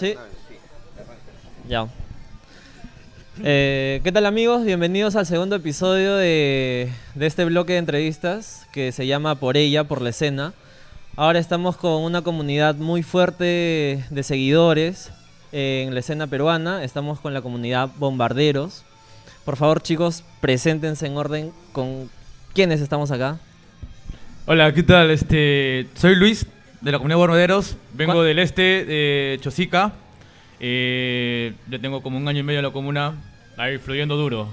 Sí. Ya. Eh, ¿Qué tal amigos? Bienvenidos al segundo episodio de, de este bloque de entrevistas que se llama Por ella, por la escena. Ahora estamos con una comunidad muy fuerte de seguidores en la escena peruana. Estamos con la comunidad Bombarderos. Por favor chicos, preséntense en orden con quiénes estamos acá. Hola, ¿qué tal? Este, soy Luis de la comunidad Bombarderos. Vengo ¿Cuál? del este de Chosica. Eh, ya tengo como un año y medio en la comuna. Ahí fluyendo duro.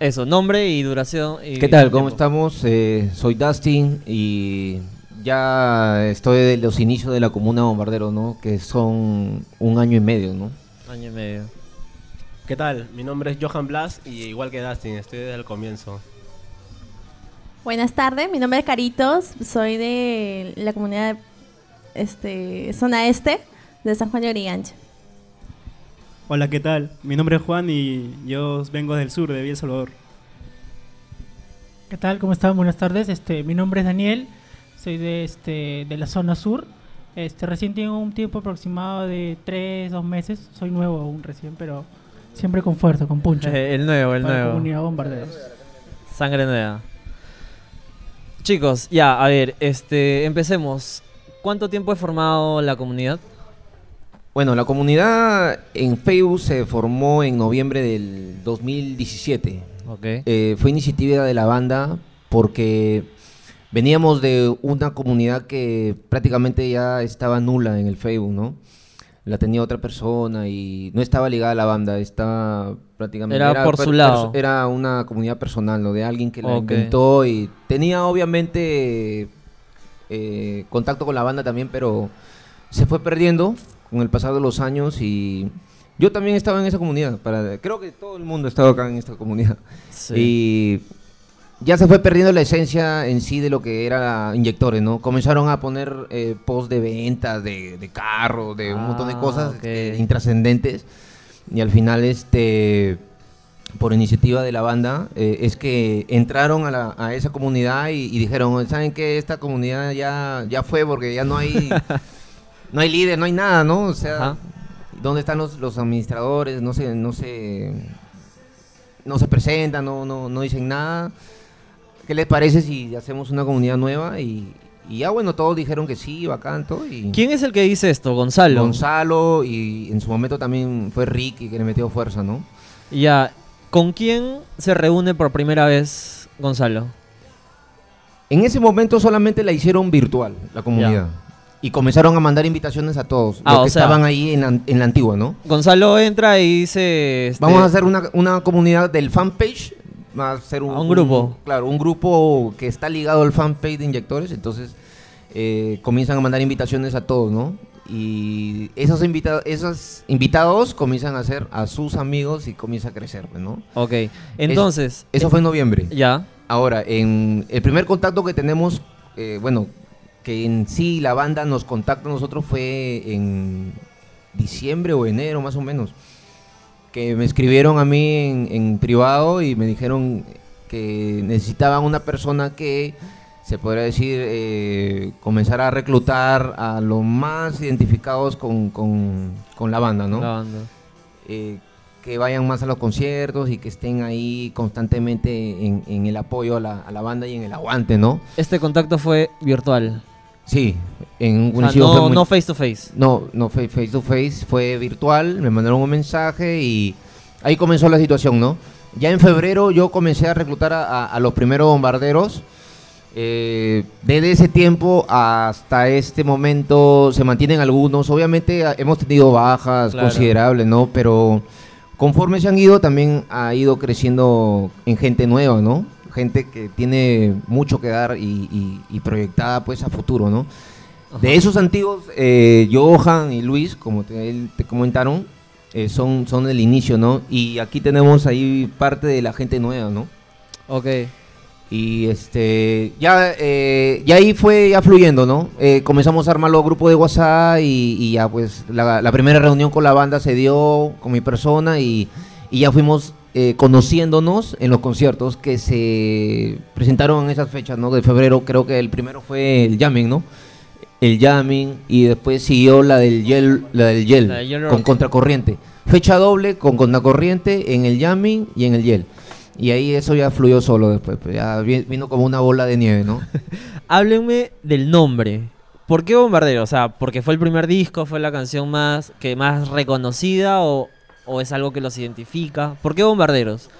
Eso, nombre y duración. y ¿Qué tal? ¿Cómo tiempo. estamos? Eh, soy Dustin y ya estoy de los inicios de la comuna Bombardero, ¿no? Que son un año y medio, ¿no? Año y medio. ¿Qué tal? Mi nombre es Johan Blas y igual que Dustin, estoy desde el comienzo. Buenas tardes, mi nombre es Caritos, soy de la comunidad este, zona este de San Juan de Origancha. Hola, ¿qué tal? Mi nombre es Juan y yo vengo del sur, de Villa El Salvador. ¿Qué tal? ¿Cómo están? Buenas tardes. Este, mi nombre es Daniel. Soy de este de la zona sur. Este, recién tengo un tiempo aproximado de 3, 2 meses. Soy nuevo aún recién, pero siempre con fuerza, con punch. Eh, el nuevo, el para la nuevo. comunidad bombarderos. Sangre nueva. Chicos, ya, a ver, este, empecemos. ¿Cuánto tiempo he formado la comunidad? Bueno, la comunidad en Facebook se formó en noviembre del 2017. Ok. Eh, fue iniciativa de la banda porque veníamos de una comunidad que prácticamente ya estaba nula en el Facebook, ¿no? La tenía otra persona y no estaba ligada a la banda, estaba prácticamente... Era por su lado. Era una comunidad personal, ¿no? De alguien que la Ok. inventó y tenía obviamente eh, contacto con la banda también, pero se fue perdiendo con el pasar de los años y yo también estaba en esa comunidad. Para, creo que todo el mundo ha estado acá en esta comunidad. Sí. Y ya se fue perdiendo la esencia en sí de lo que era inyectores, ¿no? Comenzaron a poner eh, post de ventas, de, de carros, de un montón de Ah, cosas eh, intrascendentes. Y al final, este, por iniciativa de la banda, eh, es que entraron a, la- a esa comunidad y, y dijeron, ¿saben qué? Esta comunidad ya, ya fue porque ya no hay, no hay líder, no hay nada, ¿no? O sea, Ajá. ¿dónde están los, los administradores? No se, no se, no se presentan, no, no, no dicen nada. ¿Qué les parece si hacemos una comunidad nueva? Y, y ya bueno, todos dijeron que sí, bacán, todo. Y ¿Quién es el que dice esto? Gonzalo. Gonzalo y en su momento también fue Ricky que le metió fuerza, ¿no? Ya, ¿con quién se reúne por primera vez Gonzalo? En ese momento solamente la hicieron virtual, la comunidad. Y comenzaron a mandar invitaciones a todos Ah, los que sea- estaban ahí en la, en la antigua, ¿no? Gonzalo entra y dice... este, Vamos a hacer una, una comunidad del fanpage. A ser un, un grupo. claro, un grupo que está ligado al fanpage de inyectores. Entonces eh, comienzan a mandar invitaciones a todos, ¿no? Y esos, invitados esos invitados comienzan a hacer a sus amigos y comienza a crecer, pues, ¿no? Ok, entonces... Eso fue en noviembre. Ya, Ahora, en el primer contacto que tenemos, eh, bueno, que en sí la banda nos contacta a nosotros fue en diciembre o enero más o menos. Que me escribieron a mí en, en privado y me dijeron que necesitaban una persona que, se podría decir, eh, comenzara a reclutar a los más identificados con, con- con la banda, ¿no? la banda. eh, que vayan más a los conciertos y que estén ahí constantemente en, en el apoyo a la, a la banda y en el aguante, ¿no? Este contacto fue virtual. Sí, en un O sea, no, muy- no face to face. no, no fue face to face, fue virtual, me mandaron un mensaje y ahí comenzó la situación, ¿no? Ya en febrero yo comencé a reclutar a, a- a los primeros bombarderos. Eh, desde ese tiempo hasta este momento se mantienen algunos. Obviamente a- hemos tenido bajas Claro. considerables, ¿no? Pero conforme se han ido, también ha ido creciendo en gente nueva, ¿no? Gente que tiene mucho que dar y, y- y proyectada pues a futuro, ¿no? De esos antiguos, eh, Johan y Luis, como te, comentaron, eh, son, son del inicio, ¿no? Y aquí tenemos ahí parte de la gente nueva, ¿no? Ok. Y este, ya, eh, ya ahí fue ya fluyendo, ¿no? Eh, comenzamos a armar los grupos de WhatsApp y, y ya pues la, la primera reunión con la banda se dio con mi persona y, y ya fuimos eh, conociéndonos en los conciertos que se presentaron en esas fechas, ¿no? De febrero, creo que el primero fue el Jamming, ¿no? el Yamin y después siguió la del Yel, la del Yel, La del Yel con contracorriente. Fecha doble con contracorriente en el Yamin y en el Yel. Y ahí eso ya fluyó solo después, pues ya vi- vino como una bola de nieve, ¿no? Háblenme del nombre. ¿Por qué Bombardero? O sea, ¿porque fue el primer disco, fue la canción más que más reconocida o, o es algo que los identifica? ¿Por qué Bombarderos?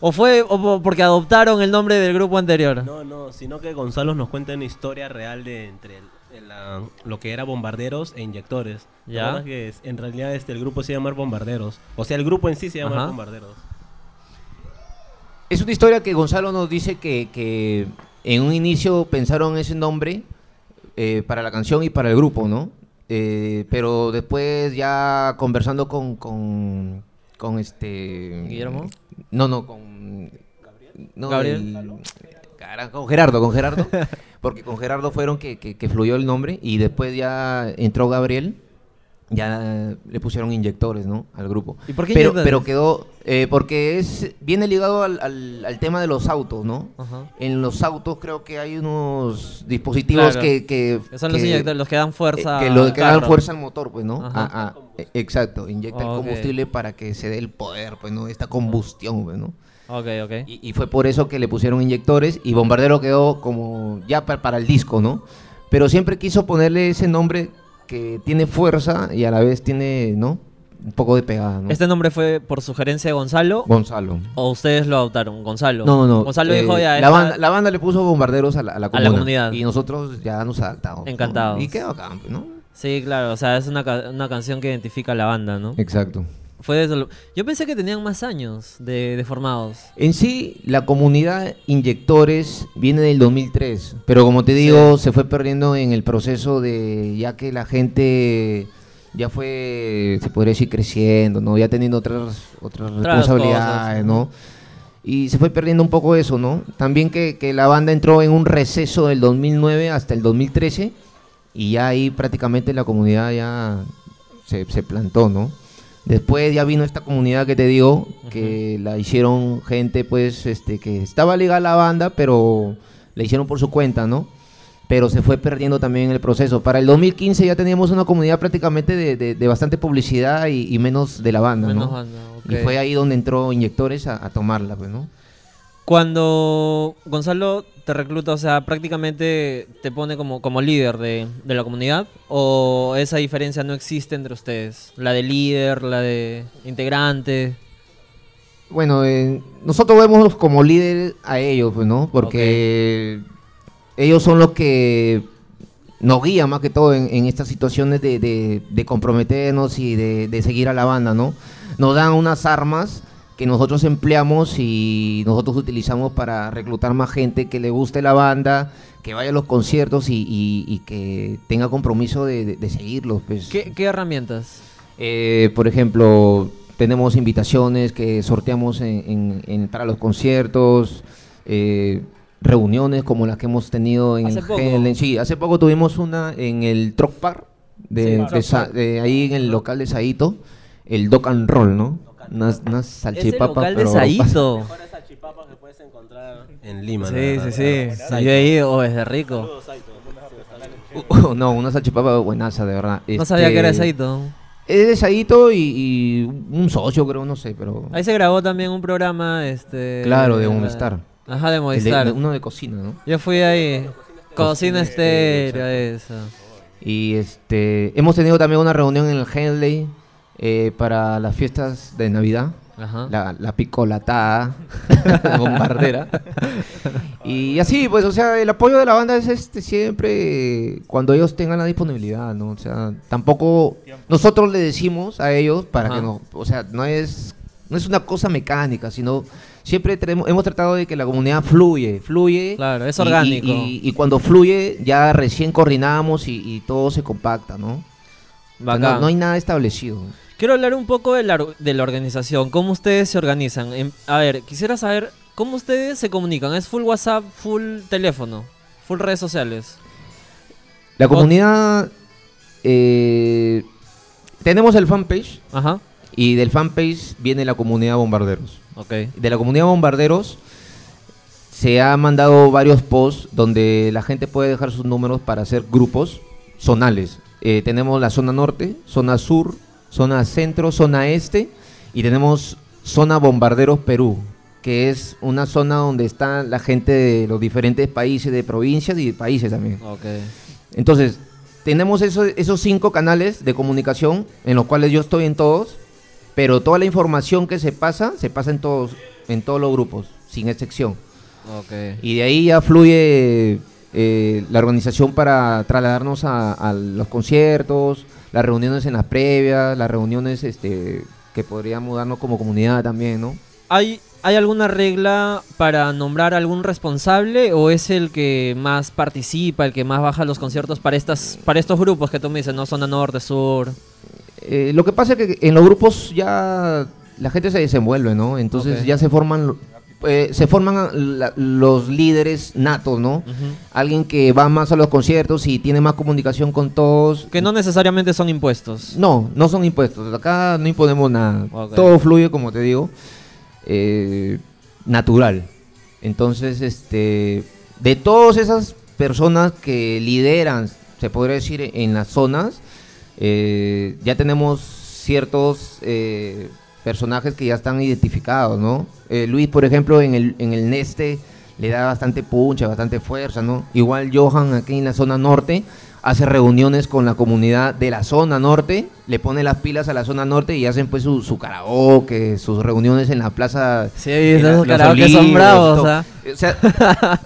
¿O fue o po- porque adoptaron el nombre del grupo anterior? No, no, sino que Gonzalo nos cuenta una historia real de entre el- el, la- lo que era bombarderos e inyectores. ¿Te Ya. que es- en realidad este, el grupo se llama Bombarderos. O sea, el grupo en sí se llama Ajá. Bombarderos. Es una historia que Gonzalo nos dice que, que en un inicio pensaron ese nombre eh, para la canción y para el grupo, ¿no? Eh, pero después ya conversando con, con, con este... ¿Guillermo? No, no, con... no, ¿Gabriel? el- con Gerardo, con Gerardo. porque con Gerardo fueron que, que, que fluyó el nombre y después ya entró Gabriel. Ya le pusieron inyectores, ¿no? Al grupo. ¿Y por qué pero, inyectores? pero quedó, eh, porque es viene ligado al, al- al tema de los autos, ¿no? Ajá. En los autos creo que hay unos dispositivos Claro. que, que, Que son los que- inyectores, los que dan fuerza. eh, que, lo, al que dan fuerza al motor, pues, ¿no? Ajá. A- a- e- exacto, inyecta Ok. el combustible para que se dé el poder, pues, ¿no? Esta combustión, pues, ¿no? Ok, ok. Y, y fue por eso que le pusieron inyectores y Bombardero quedó como ya pa- para el disco, ¿no? Pero siempre quiso ponerle ese nombre que tiene fuerza y a la vez tiene, ¿no? Un poco de pegada, ¿no? ¿Este nombre fue por sugerencia de Gonzalo Gonzalo. o ustedes lo adoptaron? Gonzalo. No, no, no. Gonzalo eh, dijo ya. la, banda, la banda le puso bombarderos a la, a la A la comunidad. Y nosotros ya nos adaptamos. ¿no? Encantados. Y quedó acá, ¿no? Sí, claro, o sea, es una, ca- una canción que identifica a la banda, ¿no? Exacto. Fue desde lo- Yo pensé que tenían más años de, de formados. En sí, la comunidad inyectores viene del 2003, pero como te digo, se fue perdiendo en el proceso de ya que la gente ya fue, se podría decir, creciendo, ¿no? Ya teniendo otras, otras Otras responsabilidades, cosas, ¿no? Y se fue perdiendo un poco eso, ¿no? También que, que la banda entró en un receso del 2009 hasta el 2013 y ya ahí prácticamente la comunidad ya se, se plantó, ¿no? Después ya vino esta comunidad que te digo, que la hicieron gente pues este que estaba ligada a la banda, pero la hicieron por su cuenta, ¿no? Pero se fue perdiendo también el proceso. Para el 2015 ya teníamos una comunidad prácticamente de, de- de bastante publicidad y, y menos de la banda, Menos ¿no? banda, Y ok. fue ahí donde entró Inyectores a, a tomarla, pues, ¿no? Cuando Gonzalo te recluta, o sea, prácticamente te pone como, como líder de, de la comunidad, o esa diferencia no existe entre ustedes, la de líder, la de integrante. Bueno, eh, nosotros vemos como líder a ellos, pues, ¿no? Porque ellos son los que nos guían más que todo en, en estas situaciones de, de- de comprometernos y de, de seguir a la banda, ¿no? Nos dan unas armas que nosotros empleamos y nosotros utilizamos para reclutar más gente que le guste la banda, que vaya a los conciertos y, y- y que tenga compromiso de, de- de seguirlos, pues. ¿Qué, qué herramientas? Eh, por ejemplo, tenemos invitaciones que sorteamos en- en- en- para los conciertos, eh, reuniones como las que hemos tenido en Hace poco. Sí, hace poco tuvimos una en el Troc Bar, de, Sí, de ahí en el local de Saito, el Doc and Roll, ¿no? Unas, unas Ese salchipapas. local de pero- Saito. Salchipapas que puedes encontrar en Lima. Sí, sí, sí. Yo he ido, oh, es de rico. no, una salchipapa buenaza, de verdad. No sabía que era de Este, Saito. Es de Saito y, y un socio, creo, no sé, pero... Ahí se grabó también un programa, este... Claro, de Movistar. Ajá, de el de- Movistar. uno de cocina, ¿no? Yo fui ahí. Cocina estéreo, eso. Y este hemos tenido también una reunión en el Henley eh, para las fiestas de Navidad. Ajá. La, la picolatada bombardera. y así, pues, o sea, el apoyo de la banda es este siempre cuando ellos tengan la disponibilidad, ¿no? O sea, tampoco nosotros le decimos a ellos para Ajá. que no, o sea, no es no es una cosa mecánica, sino siempre tenemos, hemos tratado de que la comunidad fluye, fluye. Claro, es y- y- orgánico. Y, y cuando fluye, ya recién coordinamos y todo se compacta, ¿no? No, no hay nada establecido. Quiero hablar un poco de la, de la organización, cómo ustedes se organizan. Em, a ver, quisiera saber cómo ustedes se comunican. ¿Es full WhatsApp, full teléfono, full redes sociales? La comunidad, eh, tenemos el fanpage Ajá, y del fanpage viene la comunidad Bombarderos. ok. De la comunidad Bombarderos se ha mandado varios posts donde la gente puede dejar sus números para hacer grupos. zonales. Eh, tenemos la zona norte, zona sur, zona centro, zona este y tenemos zona Bombarderos Perú, que es una zona donde está la gente de los diferentes países, de provincias y de países también. Entonces, tenemos eso- esos cinco canales de comunicación en los cuales yo estoy en todos, pero toda la información que se pasa, se pasa en todos, en todos los grupos, sin excepción. Y de ahí ya fluye eh, la organización para trasladarnos a, a los conciertos, las reuniones en las previas, las reuniones este, que podríamos darnos como comunidad también, ¿no? ¿Hay, ¿Hay alguna regla para nombrar algún responsable o es el que más participa, el que más baja los conciertos para estas para estos grupos que tú me dices, no zona norte, sur? Eh, lo que pasa es que en los grupos ya la gente se desenvuelve, ¿no? Entonces ya se forman eh, se forman la- los líderes natos, ¿no? Alguien que va más a los conciertos y tiene más comunicación con todos. Que no necesariamente son impuestos. No, no son impuestos. Acá no imponemos nada. Todo fluye, como te digo, eh, natural. Entonces, este, de todas esas personas que lideran, se podría decir, en las zonas, eh, ya tenemos ciertos eh, personajes que ya están identificados, ¿no? Eh, Luis, por ejemplo, en el, en el Neste le da bastante puncha, bastante fuerza, ¿no? Igual Johan aquí en la zona norte hace reuniones con la comunidad de la zona norte, le pone las pilas a la zona norte y hacen pues su, su karaoke, sus reuniones en la plaza. Sí, esos karaoke son bravos. ¿ah? O sea,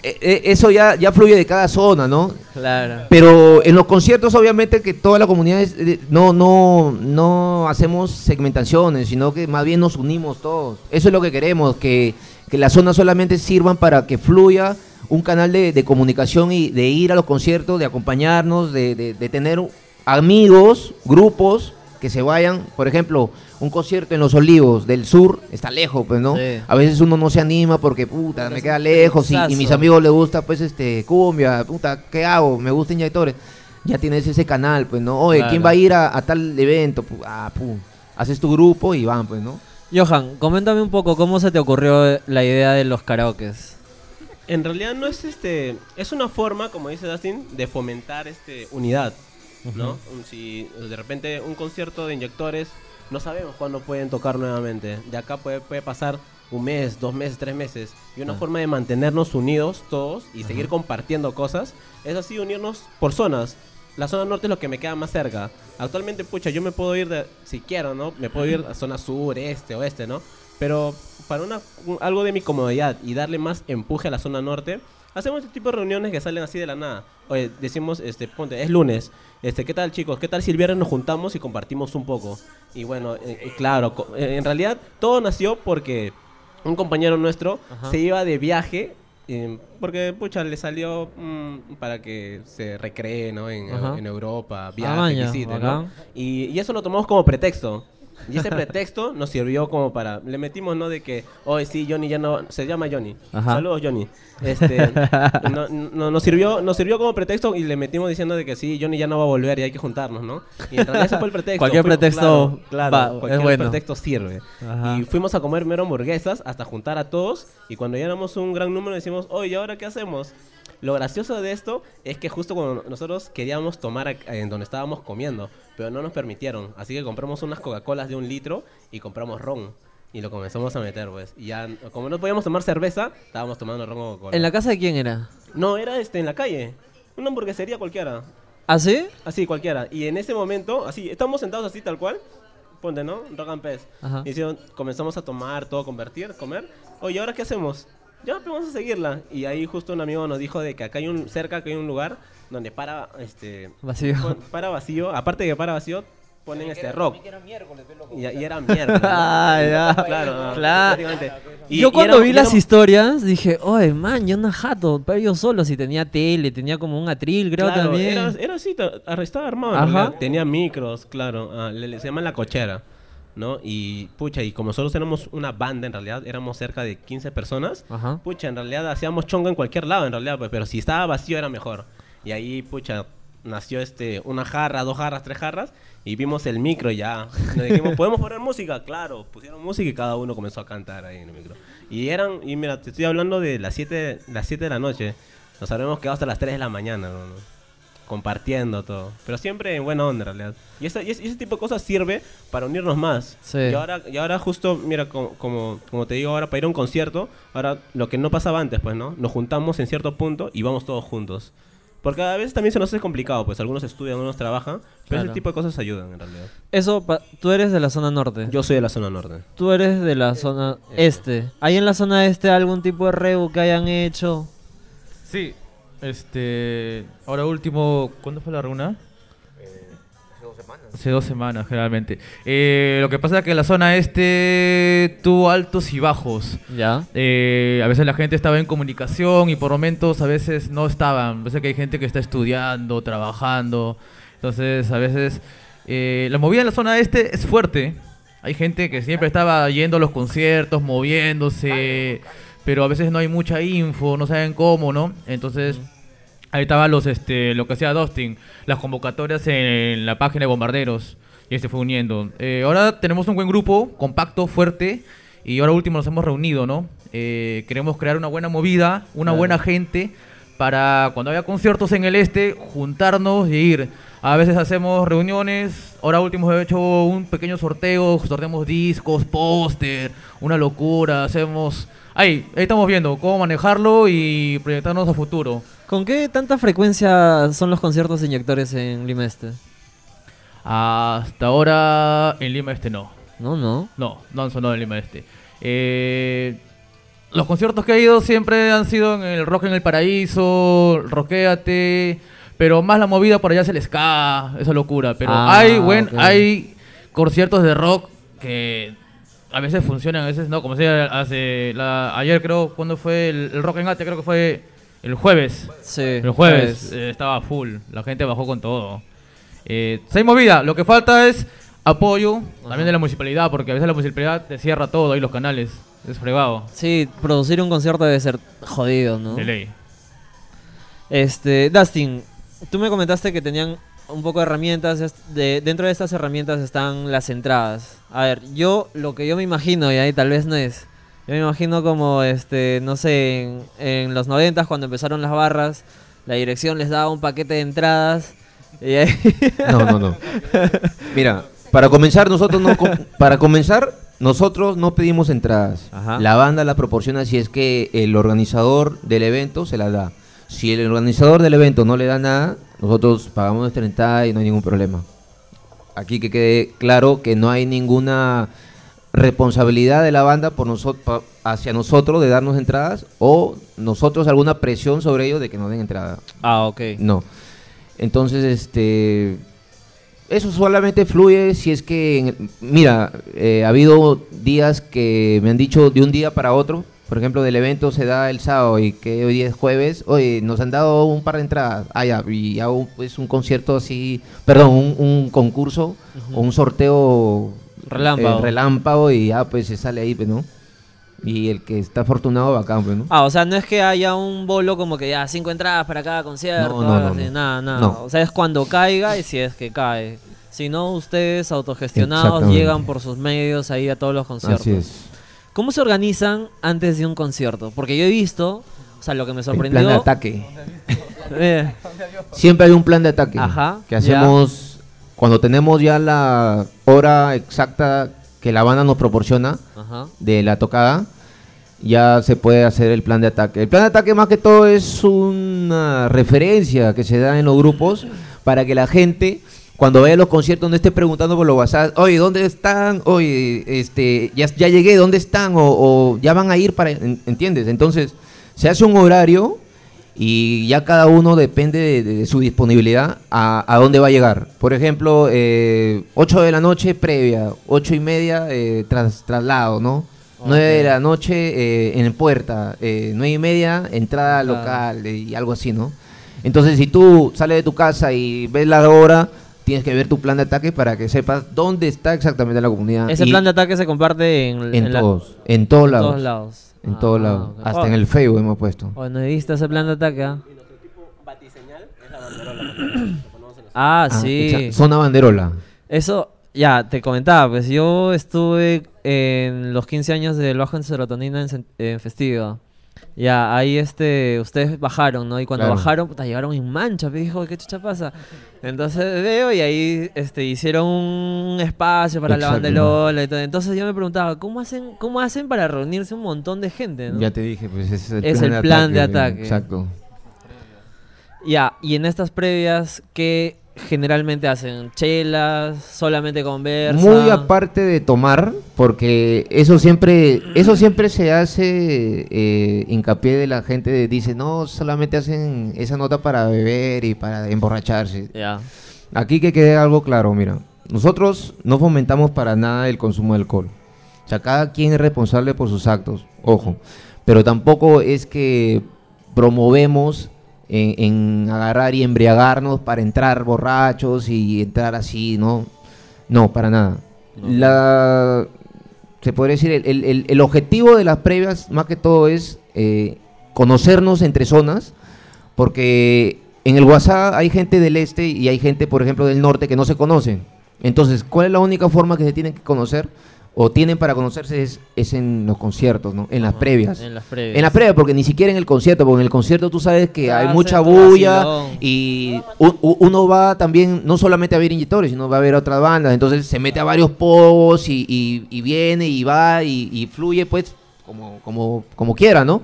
eh, eh, eso ya, ya fluye de cada zona, ¿no? Claro. Pero en los conciertos, obviamente, que toda la comunidad es, eh, no, no, no hacemos segmentaciones, sino que más bien nos unimos todos. Eso es lo que queremos, que, que las zonas solamente sirvan para que fluya un canal de, de comunicación y de ir a los conciertos, de acompañarnos, de, de- de tener amigos, grupos que se vayan. Por ejemplo, un concierto en Los Olivos del Sur está lejos, pues, ¿no? Sí. A veces uno no se anima porque, puta, me queda lejos y, y mis amigos les gusta, pues, este, cumbia, puta, ¿qué hago? Me gusta inyectores. Ya tienes ese canal, pues, ¿no? Oye, ¿quién va a ir a, a tal evento? Ah, pum. Haces tu grupo y van, pues, ¿no? Johan, coméntame un poco cómo se te ocurrió la idea de los karaokes. En realidad no es este, es una forma, como dice Dustin, de fomentar este unidad, ¿no? Un- Si de repente un concierto de inyectores, no sabemos cuándo pueden tocar nuevamente. De acá puede, puede pasar un mes, dos meses, tres meses. Y una Ah. forma de mantenernos unidos todos y seguir compartiendo cosas es así unirnos por zonas. La zona norte es lo que me queda más cerca. Actualmente, pucha, yo me puedo ir de, si quiero, ¿no? Me puedo ir a zona sur, este, oeste, ¿no? Pero para una, un- algo de mi comodidad y darle más empuje a la zona norte, hacemos este tipo de reuniones que salen así de la nada. Oye, decimos, este, ponte, es lunes, este, ¿qué tal chicos? ¿Qué tal si el viernes nos juntamos y compartimos un poco? Y bueno, eh, eh, claro, eh, en realidad todo nació porque un compañero nuestro Ajá. se iba de viaje eh, porque, pucha, le salió mm, para que se recree, ¿no? En, Europa, viaje, Ah, maña, visite, ¿no? Y, y eso lo tomamos como pretexto. Y ese pretexto nos sirvió como para. Le metimos, ¿no? De que, hoy sí, Johnny ya no. Se llama Johnny. Ajá. Saludos, Johnny. Este, no, no- nos, sirvió, nos sirvió como pretexto y le metimos diciendo de que sí, Johnny ya no va a volver y hay que juntarnos, ¿no? Y en realidad ese fue el pretexto. Cualquier Fuimos- pretexto claro, va, claro, es cualquier bueno. pretexto sirve. Ajá. Y fuimos a comer mero hamburguesas hasta juntar a todos. Y cuando ya éramos un gran número, decimos, oye, ¿y ahora qué hacemos? Lo gracioso de esto es que justo cuando nosotros queríamos tomar en donde estábamos comiendo, pero no nos permitieron. Así que compramos unas Coca-Colas de un litro y compramos ron. Y lo comenzamos a meter, pues. Y ya, como no podíamos tomar cerveza, estábamos tomando ron o Coca-Cola. ¿En la casa de quién era? No, era este, en la calle. Una hamburguesería cualquiera. ¿Ah, sí? Así, cualquiera. Y en ese momento, así, estamos sentados así tal cual. Ponte, ¿no? Rock and Pez. Y comenzamos a tomar, todo, convertir, comer. Oye, ¿ahora qué hacemos? Ya, pues vamos a seguirla. Y ahí justo un amigo nos dijo de que acá hay un, cerca que hay un lugar donde para, este... Vacío. pon- para vacío. Aparte de que para vacío, ponen este rock. Y, y era miércoles. ¿no? Ah, ya. Claro, no, Claro. prácticamente. Y- yo y cuando era- vi y las historias dije, oye, man, yo no jato, pero yo solo, si tenía tele, tenía como un atril, creo Claro, también. Era, era así, ta- ar- estaba armado. en Ajá. realidad. Tenía micros, claro. ah, le, le- se llama La Cochera, ¿no? Y, pucha, y como nosotros éramos una banda, en realidad, éramos cerca de 15 personas. Ajá. Pucha, en realidad hacíamos chongo en cualquier lado, en realidad, pues, pero si estaba vacío era mejor. Y ahí, pucha, nació este, una jarra, dos jarras, tres jarras, y vimos el micro y ya. Nos dijimos, ¿podemos poner música? Claro, pusieron música y cada uno comenzó a cantar ahí en el micro. Y eran, y mira, te estoy hablando de las 7 las siete de la noche. Nos habremos quedado hasta las 3 de la mañana, ¿no? Compartiendo todo. Pero siempre en buena onda, en realidad. Y, ese- y ese, y ese tipo de cosas sirve para unirnos más. Sí. Y, ahora, y ahora justo, mira, como, como, como te digo ahora, para ir a un concierto, ahora lo que no pasaba antes, pues, ¿no? Nos juntamos en cierto punto y vamos todos juntos. Porque a veces también se nos hace complicado, pues algunos estudian, algunos trabajan, pero Claro. ese tipo de cosas ayudan en realidad. Eso, pa- tú eres de la zona norte. Yo soy de la zona norte. Tú eres de la zona este. ¿Hay en la zona este algún tipo de rebu que hayan hecho? Sí, este. Ahora último, ¿cuándo fue la reunión? Hace dos semanas, generalmente. Eh, lo que pasa es que la zona este tuvo altos y bajos. Ya. Eh, a veces la gente estaba en comunicación y por momentos a veces no estaban. A veces que hay gente que está estudiando, trabajando. Entonces, a veces eh, la movida en la zona este es fuerte. Hay gente que siempre estaba yendo a los conciertos, moviéndose, pero a veces no hay mucha info, no saben cómo, ¿no? Entonces, ahí estaban los, este, lo que hacía Dustin, las convocatorias en la página de Bombarderos, y se fue uniendo. Eh, ahora tenemos un buen grupo, compacto, fuerte, y ahora último nos hemos reunido, ¿no? Eh, queremos crear una buena movida, una Claro. buena gente, para cuando haya conciertos en el este, juntarnos y ir. A veces hacemos reuniones, ahora último he hecho un pequeño sorteo, sorteamos discos, póster, una locura, hacemos... Ahí, ahí estamos viendo cómo manejarlo y proyectarnos a futuro. ¿Con qué tanta frecuencia son los conciertos de inyectores en Lima Este? Hasta ahora en Lima Este no. No, no. No, no han sonado en Lima Este. Eh, los conciertos que he ido siempre han sido en el Rock en el Paraíso, Roquéate, pero más la movida por allá es el ska, esa locura. Pero Ah, hay buen, hay conciertos de rock que a veces funcionan, a veces no. Como decía hace la- ayer creo, cuando fue el, el Rock en Ate, creo que fue el jueves. Sí. El jueves eh, estaba full, la gente bajó con todo. Eh, se hay movida, lo que falta es apoyo también de la municipalidad, porque a veces la municipalidad te cierra todo ahí los canales. Es fregado, Sí, producir un concierto debe ser jodido, ¿no? de ley. Este, Dustin, tú me comentaste que tenían un poco de herramientas. De, dentro de estas herramientas están las entradas. A ver, yo lo que yo me imagino, y ahí tal vez no es. Yo me imagino como, este, no sé, en, en los noventas cuando empezaron las barras, la dirección les daba un paquete de entradas. Y ahí- No, no, no. Mira, para comenzar nosotros no com- para comenzar nosotros no pedimos entradas. Ajá. La banda la proporciona si es que el organizador del evento se la da. Si el organizador del evento no le da nada, nosotros pagamos nuestra entrada y no hay ningún problema. Aquí que quede claro que no hay ninguna responsabilidad de la banda por nosotros hacia nosotros de darnos entradas o nosotros alguna presión sobre ellos de que nos den entrada. ah, ok. No. Entonces, este. Eso solamente fluye si es que. en el- mira, eh, ha habido días que me han dicho de un día para otro. Por ejemplo, del evento se da el sábado y que hoy es jueves. Oye, nos han dado un par de entradas. Ah, ya, y hago pues, un concierto así. Perdón, un, un concurso o un sorteo. Relámpago. eh, relámpago y ya, pues se sale ahí, pues, ¿no? Y el que está afortunado, bacán, pues, ¿no? Ah, o sea, no es que haya un bolo como que ya cinco entradas para cada concierto, No, no, no, así, nada, nada. O sea, es cuando caiga y si es que cae. Si no, ustedes autogestionados llegan por sus medios ahí a todos los conciertos. Así es. ¿Cómo se organizan antes de un concierto? Porque yo he visto, o sea, lo que me El sorprendió. plan de ataque. Eh, Siempre hay un plan de ataque Ajá, que ya. hacemos cuando tenemos ya la hora exacta que la banda nos proporciona ajá. de la tocada, ya se puede hacer el plan de ataque. El plan de ataque más que todo es una referencia que se da en los grupos para que la gente cuando vaya a los conciertos no esté preguntando por los WhatsApp, oye, ¿dónde están? Oye, este, ya, ya llegué, ¿dónde están? O, o ya van a ir para, en- ¿entiendes? Entonces, se hace un horario y ya cada uno depende de, de su disponibilidad a, a dónde va a llegar. Por ejemplo, eh, 8 de la noche previa, 8 y media eh, tras, traslado, ¿no? 9 de la noche eh, en puerta, eh, 9 y media entrada local eh, y algo así, ¿no? Entonces, si tú sales de tu casa y ves la hora, tienes que ver tu plan de ataque para que sepas dónde está exactamente la comunidad. Ese Y plan de ataque se comparte en, en, la- todos, en todos en lados. todos lados. En Ah, todos lados. ok. Hasta Oh, en el Facebook hemos puesto. oh, no he visto ese plan de ataque. ¿ah? Batiseñal es la banderola. Ah, Ah, sí. exa- Zona banderola. Eso, ya, te comentaba, pues yo estuve en los 15 años del bajo en serotonina en, en Festiva. Ya, ahí este, ustedes bajaron, ¿no? Y cuando Claro. bajaron, puta, llegaron en mancha, me dijo, ¿qué chucha pasa? Entonces veo y ahí este, hicieron un espacio para la de. Lola y todo. Entonces yo me preguntaba, ¿cómo hacen, cómo hacen para reunirse un montón de gente, no? Ya te dije, pues ese es el Es plan, el de, plan de ataque, ataque. Exacto. Ya, y en estas previas, ¿qué generalmente hacen? ¿Chelas? ¿Solamente conversan? Muy aparte de tomar, porque eso siempre, eso siempre se hace eh, hincapié de la gente, dice, no, solamente hacen esa nota para beber y para emborracharse. Ya, Aquí que quede algo claro, mira, nosotros no fomentamos para nada el consumo de alcohol. O sea, cada quien es responsable por sus actos, ojo. Pero tampoco es que promovemos en, en agarrar y embriagarnos para entrar borrachos y entrar así, ¿no? No, para nada. La, se podría decir, el, el- el- el objetivo de las previas, más que todo, es eh, conocernos entre zonas, porque en el WhatsApp hay gente del este y hay gente, por ejemplo, del norte que no se conocen. Entonces, ¿cuál es la única forma que se tienen que conocer o tienen para conocerse es, es en los conciertos, ¿no? En las previas. En las previas. En la previa, porque ni siquiera en el concierto, porque en el concierto tú sabes que Ah, hay mucha bulla vacilón. y uno va también, no solamente a ver inyectores, sino va a ver otras bandas, entonces se mete a varios pogos y, y- y viene y va y, y fluye pues como, como, como quiera, ¿no?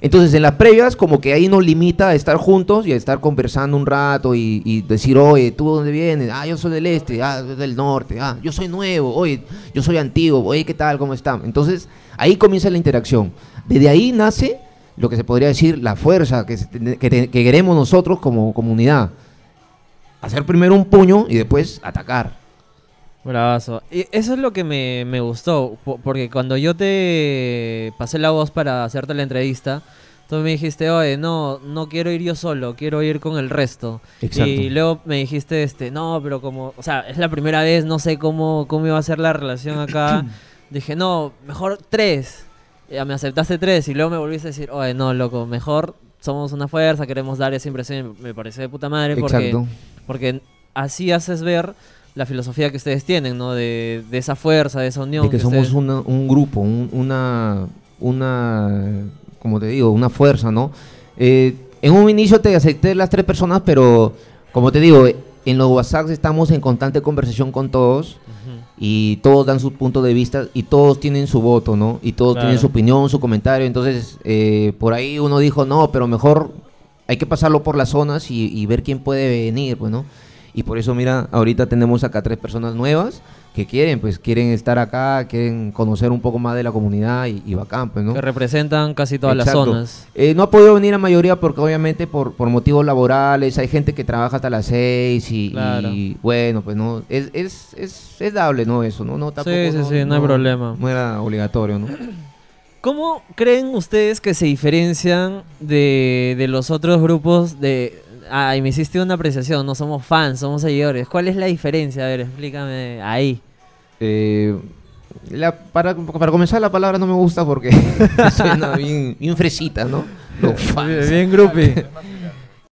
Entonces en las previas como que ahí nos limita a estar juntos y a estar conversando un rato y, y decir, oye, ¿tú de dónde vienes? Ah, yo soy del este, ah, yo del norte, ah, yo soy nuevo, oye, yo soy antiguo, oye, ¿qué tal? ¿Cómo están? Entonces ahí comienza la interacción. Desde ahí nace lo que se podría decir la fuerza que, que te- que queremos nosotros como comunidad. Hacer primero un puño y después atacar. Bravazo. Y eso es lo que me, me gustó, po- porque cuando yo te pasé la voz para hacerte la entrevista, tú me dijiste, oye, no, no quiero ir yo solo, quiero ir con el resto. Exacto. Y luego me dijiste, este, no, pero como, o sea, es la primera vez, no sé cómo, cómo iba a ser la relación acá. Dije, no, mejor tres. Ya me aceptaste tres y luego me volviste a decir, oye, no, loco, mejor somos una fuerza, queremos dar esa impresión. Me pareció de puta madre porque Exacto. porque así haces ver la filosofía que ustedes tienen, ¿no? De, de esa fuerza, de esa unión. de que, somos ustedes- una- un grupo, un- una, una, como te digo, una fuerza, ¿no? Eh, en un inicio te acepté las tres personas, pero como te digo, en los WhatsApp estamos en constante conversación con todos y todos dan su punto de vista y todos tienen su voto, ¿no? Y todos Claro. tienen su opinión, su comentario. Entonces, eh, por ahí uno dijo, no, pero mejor hay que pasarlo por las zonas y, y ver quién puede venir, pues, ¿no? Y por eso, mira, ahorita tenemos acá tres personas nuevas que quieren, pues, quieren estar acá, quieren conocer un poco más de la comunidad y, y bacán, pues, ¿no? Que representan casi todas las zonas. Eh, no ha podido venir la mayoría porque obviamente por, por motivos laborales, hay gente que trabaja hasta las seis y, Claro. y, bueno, pues no, es, es, es, es dable, ¿no? Eso, ¿no? no tampoco, sí, sí, no hay problema. No era obligatorio, ¿no? ¿Cómo creen ustedes que se diferencian de, de los otros grupos de... Ay, me hiciste una apreciación, no somos fans, somos seguidores. ¿Cuál es la diferencia? A ver, explícame ahí. Eh, la- para, para comenzar la palabra no me gusta porque suena bien, bien fresita, ¿no? Los fans. Bien groupie.